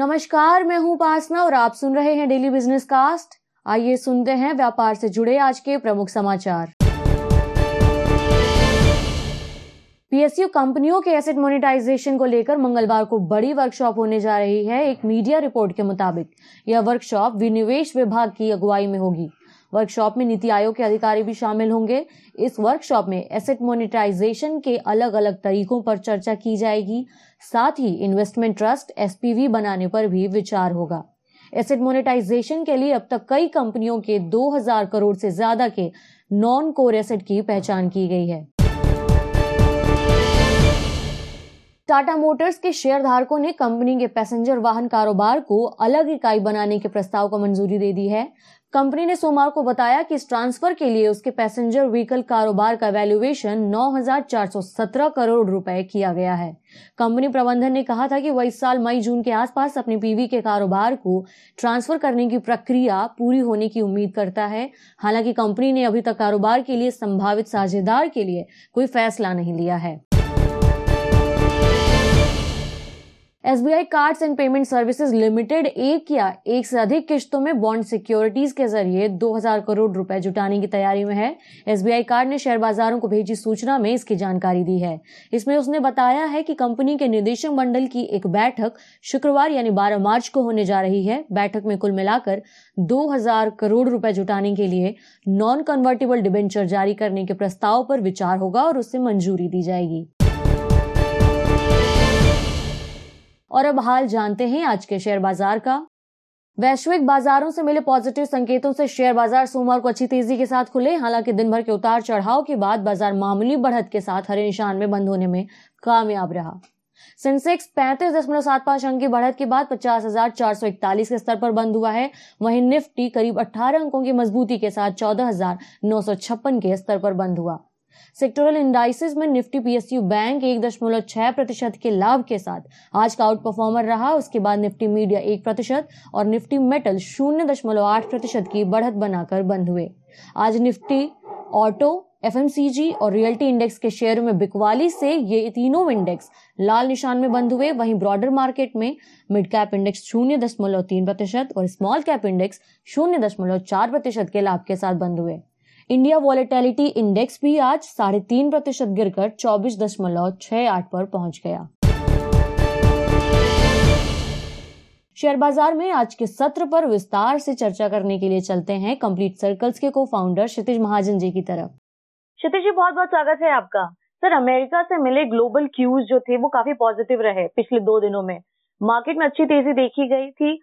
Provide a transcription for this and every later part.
नमस्कार, मैं हूँ पासना और आप सुन रहे हैं डेली बिज़नेस कास्ट आइए सुनते हैं व्यापार से जुड़े आज के प्रमुख समाचार। पीएसयू कंपनियों के एसेट मोनेटाइजेशन को लेकर मंगलवार को बड़ी वर्कशॉप होने जा रही है, एक मीडिया रिपोर्ट के मुताबिक। यह वर्कशॉप विनिवेश विभाग की अगुवाई में होगी। वर्कशॉप में नीति आयोग के अधिकारी भी शामिल होंगे। इस वर्कशॉप में एसेट मोनेटाइजेशन के अलग अलग तरीकों पर चर्चा की जाएगी। साथ ही इन्वेस्टमेंट ट्रस्ट एसपीवी बनाने पर भी विचार होगा। एसेट मोनेटाइजेशन के लिए अब तक कई कंपनियों के 2000 करोड़ से ज़्यादा के नॉन कोर एसेट की पहचान की गई है। टाटा मोटर्स के शेयर धारकों ने कंपनी के पैसेंजर वाहन कारोबार को अलग इकाई बनाने के प्रस्ताव को मंजूरी दे दी है। कंपनी ने सोमवार को बताया कि इस ट्रांसफ़र के लिए उसके पैसेंजर व्हीकल कारोबार का वैल्यूएशन 9,417 करोड़ रुपए किया गया है। कंपनी प्रबंधन ने कहा था कि वह इस साल मई जून के आसपास अपने पीवी के कारोबार को ट्रांसफ़र करने की प्रक्रिया पूरी होने की उम्मीद करता है। हालाँकि कंपनी ने अभी तक कारोबार के लिए संभावित साझेदार के लिए कोई फैसला नहीं लिया है। SBI cards and payment services limited एक या एक से अधिक किश्तों में बॉन्ड सिक्योरिटीज के ज़रिए 2000 करोड़ रुपए जुटाने की तैयारी में है। एसबीआई कार्ड ने शेयर बाजारों को भेजी सूचना में इसकी जानकारी दी है। इसमें उसने बताया है कि कंपनी के निदेशक मंडल की एक बैठक शुक्रवार यानी 12 मार्च को होने जा रही है। बैठक में कुल मिलाकर 2000 करोड़ रुपए जुटाने के लिए नॉन कन्वर्टेबल डिबेंचर जारी करने के प्रस्ताव पर विचार होगा और उससे मंजूरी दी जाएगी। और अब हाल जानते हैं आज के शेयर बाज़ार का। वैश्विक बाजारों से मिले पॉजिटिव संकेतों से शेयर बाज़ार सोमवार को अच्छी तेज़ी के साथ खुले, हालाँकि दिन भर के उतार चढ़ाव के बाद बाज़ार मामूली बढ़त के साथ हरे निशान में बंद होने में कामयाब रहा। सेंसेक्स पैंतीस दशमलव सात पाँच अंक की बढ़त के बाद पचास हज़ार चार सौ इकतालीस के स्तर पर बंद हुआ है। वहीं निफ्टी करीब अठारह अंकों की मजबूती के साथ चौदह हज़ार नौ सौ छप्पन के स्तर पर बंद हुआ। सेक्टोरल इंडाइसिस में निफ्टी पीएसयू बैंक एक दशमलव छह प्रतिशत के लाभ के साथ आज का आउट परफॉर्मर रहा। उसके बाद निफ्टी मीडिया एक प्रतिशत और निफ्टी मेटल शून्य दशमलव आठ प्रतिशत की बढ़त बनाकर बंद हुए। आज निफ्टी ऑटो एफएमसीजी और रियल्टी इंडेक्स के शेयर में बिकवाली से ये तीनों इंडेक्स लाल निशान में बंद हुए। वहीं ब्रॉडर मार्केट में मिड कैप इंडेक्स शून्य दशमलव तीन प्रतिशत और स्मॉल कैप इंडेक्स शून्य दशमलव चार प्रतिशत के लाभ के साथ बंद हुए। इंडिया वॉलेटिलिटी इंडेक्स भी आज साढ़े तीन प्रतिशत गिरकर चौबीस दशमलव छह आठ पर पहुँच गया। शेयर बाज़ार में आज के सत्र पर विस्तार से चर्चा करने के लिए चलते हैं कंप्लीट सर्कल्स के को फाउंडर क्षितिज महाजन जी की तरफ़। क्षितिज जी बहुत बहुत स्वागत है आपका। सर, अमेरिका से मिले ग्लोबल क्यूज जो थे, वो काफ़ी पॉजिटिव रहे पिछले दो दिनों में। मार्केट में अच्छी तेज़ी देखी गई थी।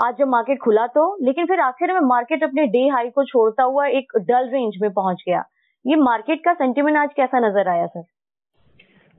आज जब मार्केट खुला तो लेकिन फिर आखिर में मार्केट अपने डे हाई को छोड़ता हुआ एक डल रेंज में पहुँच गया। ये मार्केट का सेंटिमेंट आज कैसा नज़र आया सर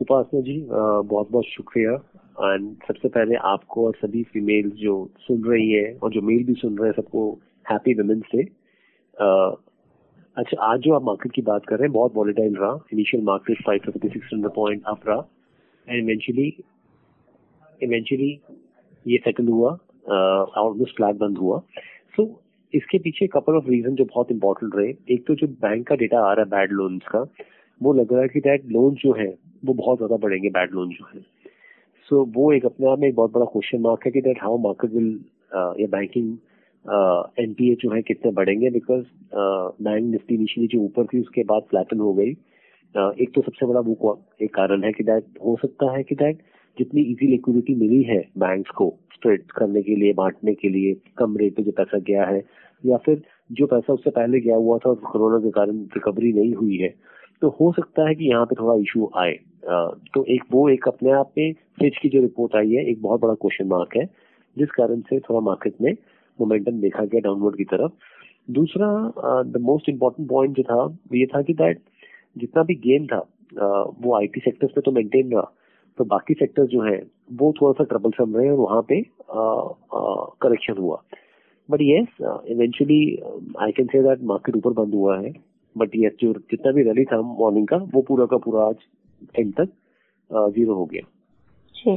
उपासना जी बहुत बहुत शुक्रिया। एंड सबसे पहले आपको और सभी फीमेल जो सुन रही है और जो मेल भी सुन रहे हैं, सबको हैप्पी वुमेन्स डे अच्छा आज जो आप मार्केट की बात कर रहे हैं, बहुत वॉलेटाइल रहा। Initial market five fifty six hundred point up रहा। एंड इवेंचुअली इवेंचुअली ये सेटल हुआ। ऑलमोस्ट फ्लैट बंद हुआ। सो so, इसके पीछे कपल ऑफ़ रीजन जो बहुत इंपॉर्टेंट रहे। एक तो जो बैंक का डेटा आ रहा है बैड लोन्स का वो लग रहा है कि दैट लोन जो है वो बहुत ज़्यादा बढ़ेंगे बैड लोन जो है। सो so, वो एक अपने आप में एक बहुत बड़ा क्वेश्चन मार्क है कि दैट हाउ मार्केट विल या बैंकिंग एनपीए जो है कितने बढ़ेंगे? बिकॉज़ बैंक निफ्टी इनिशियली जो ऊपर थी उसके बाद फ्लैटन हो गई। Uh, एक तो सबसे बड़ा वो एक कारण है कि दैट हो सकता है कि दैट जितनी इजी लिक्विडिटी मिली है बैंक्स को स्प्रेड करने के लिए, बांटने के लिए, कम रेट पे जो पैसा गया है, या फिर जो पैसा उससे पहले गया हुआ था कोरोना के कारण रिकवरी नहीं हुई है तो हो सकता है कि यहाँ पे थोड़ा इशू आए। तो एक, वो एक अपने आप में फिच की जो रिपोर्ट आई है, एक बहुत बड़ा क्वेश्चन मार्क है, जिस कारण से थोड़ा मार्केट में मोमेंटम देखा गया डाउनवर्ड की तरफ़। दूसरा द मोस्ट इम्पोर्टेंट पॉइंट जो था, ये था कि दैट जितना भी गेम था वो आईटी सेक्टर्स पे तो मेंटेन रहा। तो बाकी सेक्टर जो है, वो थोड़ा सा ट्रबल सम रहे और वहाँ पे करेक्शन हुआ। But yes eventually I can say that market ऊपर बंद हुआ है। बट ये जो जितना भी रैली था मॉर्निंग का, वो पूरा का पूरा आज एंड तक ज़ीरो हो गया। जी।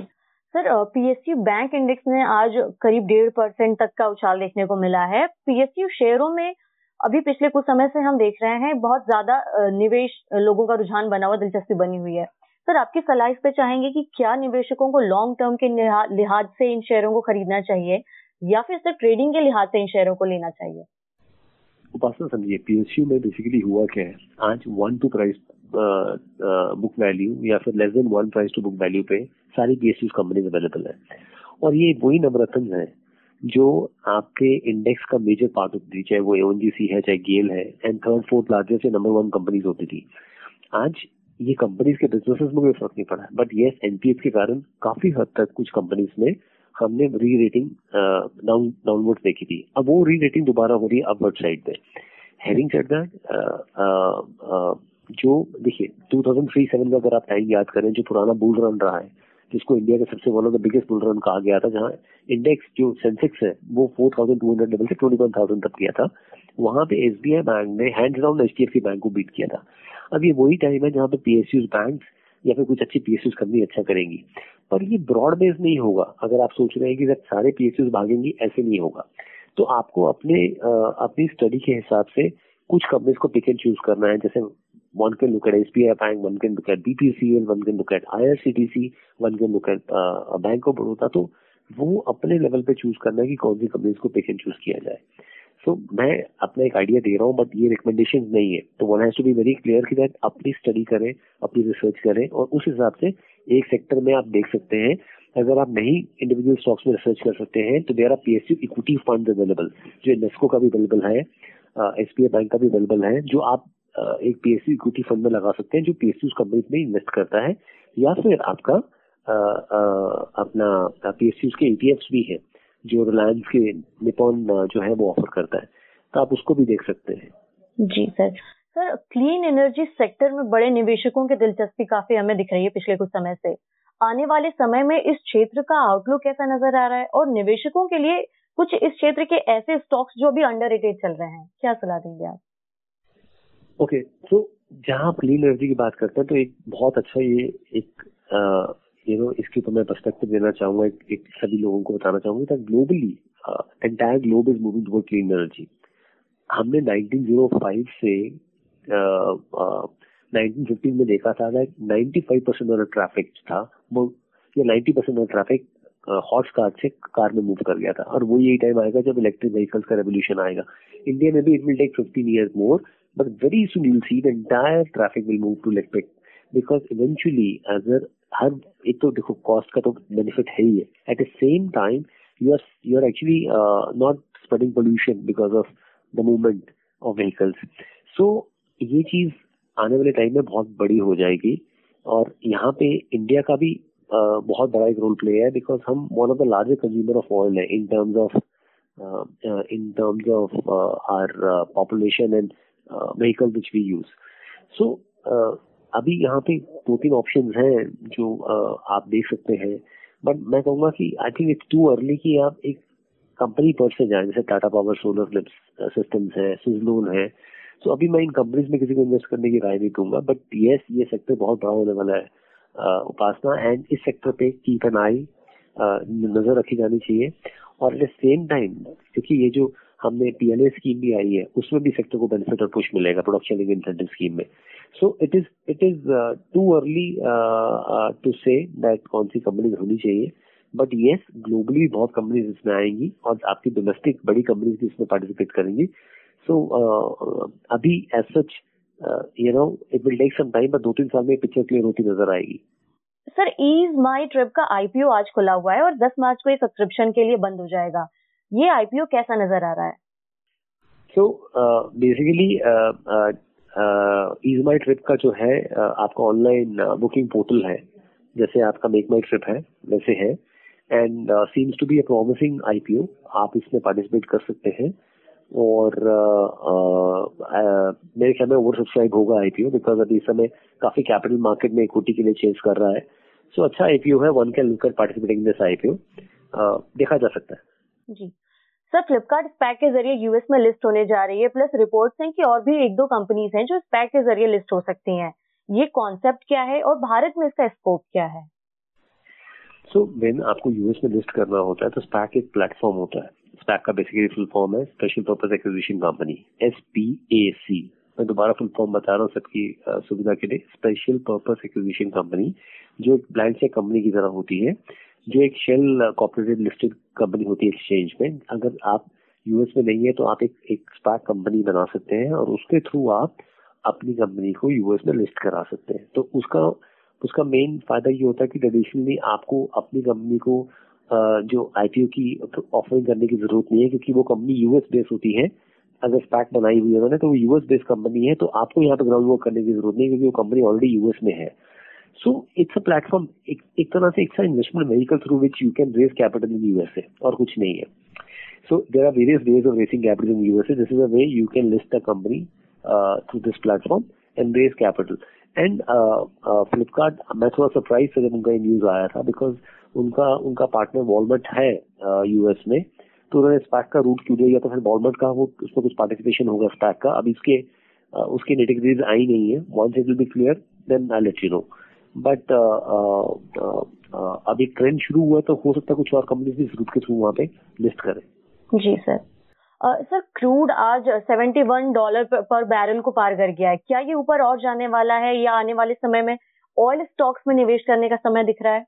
सर पीएसयू बैंक इंडेक्स में आज करीब डेढ़ परसेंट तक का उछाल देखने को मिला है। पीएसयू शेयरों में अभी पिछले कुछ समय से हम देख रहे हैं, बहुत ज़्यादा निवेश, लोगों का रुझान बना हुआ, दिलचस्पी बनी हुई है। सर, आपकी सलाह इस पे चाहेंगे कि क्या निवेशकों को लॉन्ग टर्म के लिहाज से इन शेयरों को खरीदना चाहिए या फिर सर ट्रेडिंग के लिहाज से इन शेयरों को लेना चाहिए? उपासना समझिए पीएसयू में बेसिकली हुआ क्या है? आज one to price book value या फिर less than one price to book value पे सारी पीएसयू कंपनीज़ अवेलेबल है। और ये वही नवरत्न है जो आपके इंडेक्स का मेजर पार्ट होती थी, चाहे वो एओनजीसी है, चाहे गेल है and third fourth largest number one companies होती थी। आज ये कंपनीज़ के बिजनेसेस में कोई फ़र्क नहीं पड़ा बट येस एनपीएस के कारण काफ़ी हद तक कुछ कंपनीज़ में हमने री रेटिंग डाउन डाउनवर्ड देखी थी। अब वो री रेटिंग दोबारा हो रही है अपवर्ड साइड पे। हैविंग सेड दैट जो देखिए 2003-7 में अगर आप टाइम याद करें जो पुराना बुल रन रहा है जिसको इंडिया का सबसे one of the biggest bull run कहा गया था जहाँ इंडेक्स जो सेंसेक्स है वो 4,200 लेवल से 21,000 तक किया था। वहाँ पे एस बी आई बैंक ने हैंड डाउन एच बैंक को बीट किया था। अब ये वही टाइम है जहाँ पे पीएसयू बैंक या फिर कुछ अच्छी पीएसयू कंपनी अच्छा करेंगी। पर ये ब्रॉड बेस नहीं होगा। अगर आप सोच रहे हैं कि जब सारे पीएसयू भागेंगी ऐसे नहीं होगा। तो आपको अपने अपनी स्टडी के हिसाब से कुछ कंपनीज़ को पिक एंड चूज़ करना है। जैसे one can look at SBI Bank, one can look at BPCL, one can look at IRCTC, one can look at uh, Bank of Baroda. तो वो अपने लेवल पे चूज़ करना है कि कौन सी कंपनीज़ को पिक एंड चूज़ किया जाए। सो so, मैं अपना एक आइडिया दे रहा हूँ बट ये रिकमेंडेशन नहीं है। तो one has to be very clear कि दैट अपनी स्टडी करें अपनी रिसर्च करें और उस हिसाब से एक सेक्टर में आप देख सकते हैं। अगर आप नहीं इंडिविजुअल स्टॉक्स में रिसर्च कर सकते हैं तो there are P S U equity fund available जो इनेस्को का भी अवेलेबल है एस बी आई बैंक का भी अवेलेबल है जो आप एक पीएसयू इक्विटी फंड में लगा सकते हैं जो पीएसयू कंपनी में इन्वेस्ट करता है। या फिर आपका आ, आ, अपना पीएसयू के ईटीएफ भी है। जो रिलायंस के निपॉन जो है वो ऑफ़र करता है। तो आप उसको भी देख सकते हैं। जी sir. Sir clean energy sector में बड़े निवेशकों की दिलचस्पी काफ़ी हमें दिख रही है पिछले कुछ समय से। आने वाले समय में इस क्षेत्र का आउटलुक कैसा नज़र आ रहा है? और निवेशकों के लिए कुछ इस क्षेत्र के ऐसे स्टॉक्स जो भी अंडर चल रहे हैं क्या सलाह देंगे आप? ओके तो जहाँ आप क्लीन एनर्जी की बात करते हैं तो एक बहुत अच्छा ये एक यू नो इसके ऊपर मैं पर्सपेक्टिव देना चाहूँगा एक, एक सभी लोगों को बताना चाहूँगा कि globally entire globe is moving toward clean energy हमने 1905 से uh, 1915 में देखा था कि 95 परसेंट वाला ट्रैफ़िक था वो ये 90 परसेंट वाला ट्रैफ़िक हॉट कार से कार में मूव कर गया था। और वो यही टाइम आएगा जब इलेक्ट्रिक व्हीकल्स का रेवोल्यूशन आएगा। इंडिया में भी it will take 15 years more but very soon you'll see the entire traffic will move to electric because eventually अगर हर एक तो देखो कॉस्ट का तो बेनिफिट है ही है। At the same time you are you are actually not spreading pollution because of the movement of vehicles so ये चीज़ आने वाले टाइम में बहुत बड़ी हो जाएगी। और यहाँ पे इंडिया का भी uh, बहुत बड़ा एक रोल प्ले है बिकॉज़ हम one of the largest consumer of oil है in terms of in terms of our population and vehicle which we use so अभी यहाँ पे दो तीन ऑप्शन हैं जो आप देख सकते हैं। बट मैं कहूँगा कि I think it's too early कि आप एक कंपनी पर से जाए, जैसे टाटा पावर सोलर सिस्टम्स है सिजलोन है। तो अभी मैं इन कंपनीज़ में किसी को इन्वेस्ट करने की राय नहीं दूँगा बट यस ये सेक्टर बहुत बड़ा होने वाला है उपासना। एंड इस सेक्टर पे कीप एन आई नज़र रखी जानी चाहिए। और एट द सेम टाइम क्योंकि ये जो हमने पीएलए स्कीम भी आई है, उसमें भी सेक्टर को बेनिफिट और पुश मिलेगा प्रोडक्शन इंसेंटिव स्कीम में। So it is it is too early to say that कौन सी कंपनीज़ होनी चाहिए। बट येस ग्लोबली बहुत कंपनीज़ इसमें आएँगी और आपकी डोमेस्टिक बड़ी कंपनीज़ भी इसमें पार्टिसिपेट करेंगी। सो so, uh, अभी as such you know it will take some time but दो तीन साल में पिक्चर क्लियर होती नज़र आएगी। सर ईज माई ट्रिप का आईपीओ आज खुला हुआ है और 10 मार्च को ये सब्सक्रिप्शन के लिए बंद हो जाएगा। ये आईपीओ कैसा नज़र आ रहा है? सो बेसिकली ईज माई ट्रिप का जो है uh, आपका ऑनलाइन बुकिंग पोर्टल है जैसे आपका मेक माई ट्रिप है वैसे है। And seems to be a promising IPO आप इसमें पार्टिसिपेट कर सकते हैं। और uh, uh, मेरे ख्याल में ओवर सब्सक्राइब होगा आईपीओ बिकॉज़ अभी इस समय काफ़ी कैपिटल मार्केट में इक्विटी के लिए चेंज कर रहा है। सो so, अच्छा आईपीओ है one can look at participating this IPO देखा जा सकता है। जी। सर फ्लिपकार्ट स्पैक के ज़रिए यूएस में लिस्ट होने जा रही है प्लस रिपोर्ट्स हैं कि और भी एक दो कंपनीज़ हैं जो स्पैक के ज़रिए लिस्ट हो सकती हैं। ये कॉन्सेप्ट क्या है और भारत में इसका स्कोप क्या है? सो so, वेन आपको यूएस में लिस्ट करना होता है तो स्पैक एक प्लेटफॉर्म होता है। स्पैक का बेसिकली फुल फॉर्म है special purpose acquisition company S P A C मैं दोबारा फुल फॉर्म बता रहा हूँ सबकी सुविधा के लिए। स्पेशल पर्पज एक्विजिशन कंपनी जो एक ब्लैंड से कंपनी की तरह होती है जो एक शेल कॉपरेटेड लिस्टेड कंपनी होती है एक्सचेंज में, अगर आप यूएस में नहीं है तो आप एक एक स्पैक कंपनी बना सकते हैं और उसके थ्रू आप अपनी कंपनी को यूएस में लिस्ट करा सकते हैं। तो उसका उसका मेन फ़ायदा ये होता है कि ट्रेडिशनली आपको अपनी कंपनी को जो आईपीओ की ऑफरिंग करने की ज़रूरत नहीं है क्योंकि वो कंपनी यूएस बेस होती है। अगर स्पैक बनाई हुई है उन्होंने तो वो यूएस बेस्ड कंपनी है तो आपको यहाँ पे ग्राउंड वर्क करने की ज़रूरत नहीं क्योंकि वो कंपनी ऑलरेडी यूएस में है। सो इट्स अ प्लेटफॉर्म एक तरह से एक investment vehicle through which you can raise capital in USA और कुछ नहीं है। So there are various ways of raising capital in USA this is a way you can list the company through this platform and raise capital and Flipkart मैं थोड़ा surprise से जब उनका news आया था बिकॉज़ उनका उनका पार्टनर वॉलमट है यूएस uh, में। तो उन्होंने स्पैक का रूट क्यों दिया या तो फिर वॉलमट का वो उसमें कुछ पार्टिसिपेशन होगा स्पैक का। अब इसके uh, उसकी नेटिगरीज आई नहीं है। Once it will be clear then I let you know but अभी ट्रेंड शुरू हुआ तो हो सकता है कुछ और कंपनीज़ भी रूट के थ्रू वहाँ पे लिस्ट करें। जी सर सर क्रूड आज 71 डॉलर पर बैरल को पार कर गया है। क्या ये ऊपर और जाने वाला है या आने वाले समय में ऑयल स्टॉक्स में निवेश करने का समय दिख रहा है?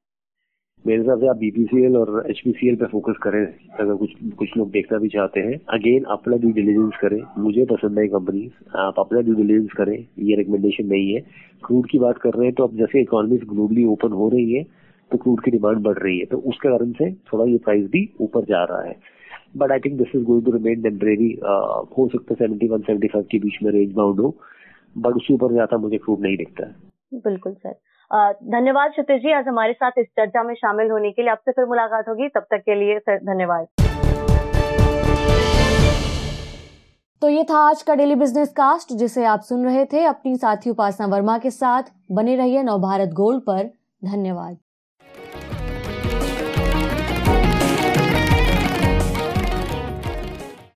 मेरे हिसाब से आप बीपीसीएल और एच पे फोकस करें, अगर कुछ कुछ लोग देखना भी चाहते हैं। अगेन अपना ड्यू डिलीजेंस करें। मुझे पसंद है कंपनी आप अपना ड्यू डिलीजेंस करें। ये रिकमेंडेशन नहीं है। क्रूड की बात कर रहे हैं तो अब जैसे इकोनॉमी ग्लोबली ओपन हो रही है तो क्रूड की डिमांड बढ़ रही है। तो उसके कारण से थोड़ा ये प्राइस भी ऊपर जा रहा है। But I think this is going to remain temporary हो सकता है सेवेंटी वन सेवेंटी फाइव के बीच में रेंज बाउंड हो बट उसके ऊपर जाता मुझे क्रूड नहीं दिखता। है बिल्कुल सर धन्यवाद क्षितिज जी, आज हमारे साथ इस चर्चा में शामिल होने के लिए आपसे फिर मुलाकात होगी। तब तक के लिए सर धन्यवाद। तो ये था आज का डेली बिज़नेस कास्ट जिसे आप सुन रहे थे। अपनी साथी उपासना वर्मा के साथ। बने रहिए नवभारत गोल्ड पर। धन्यवाद।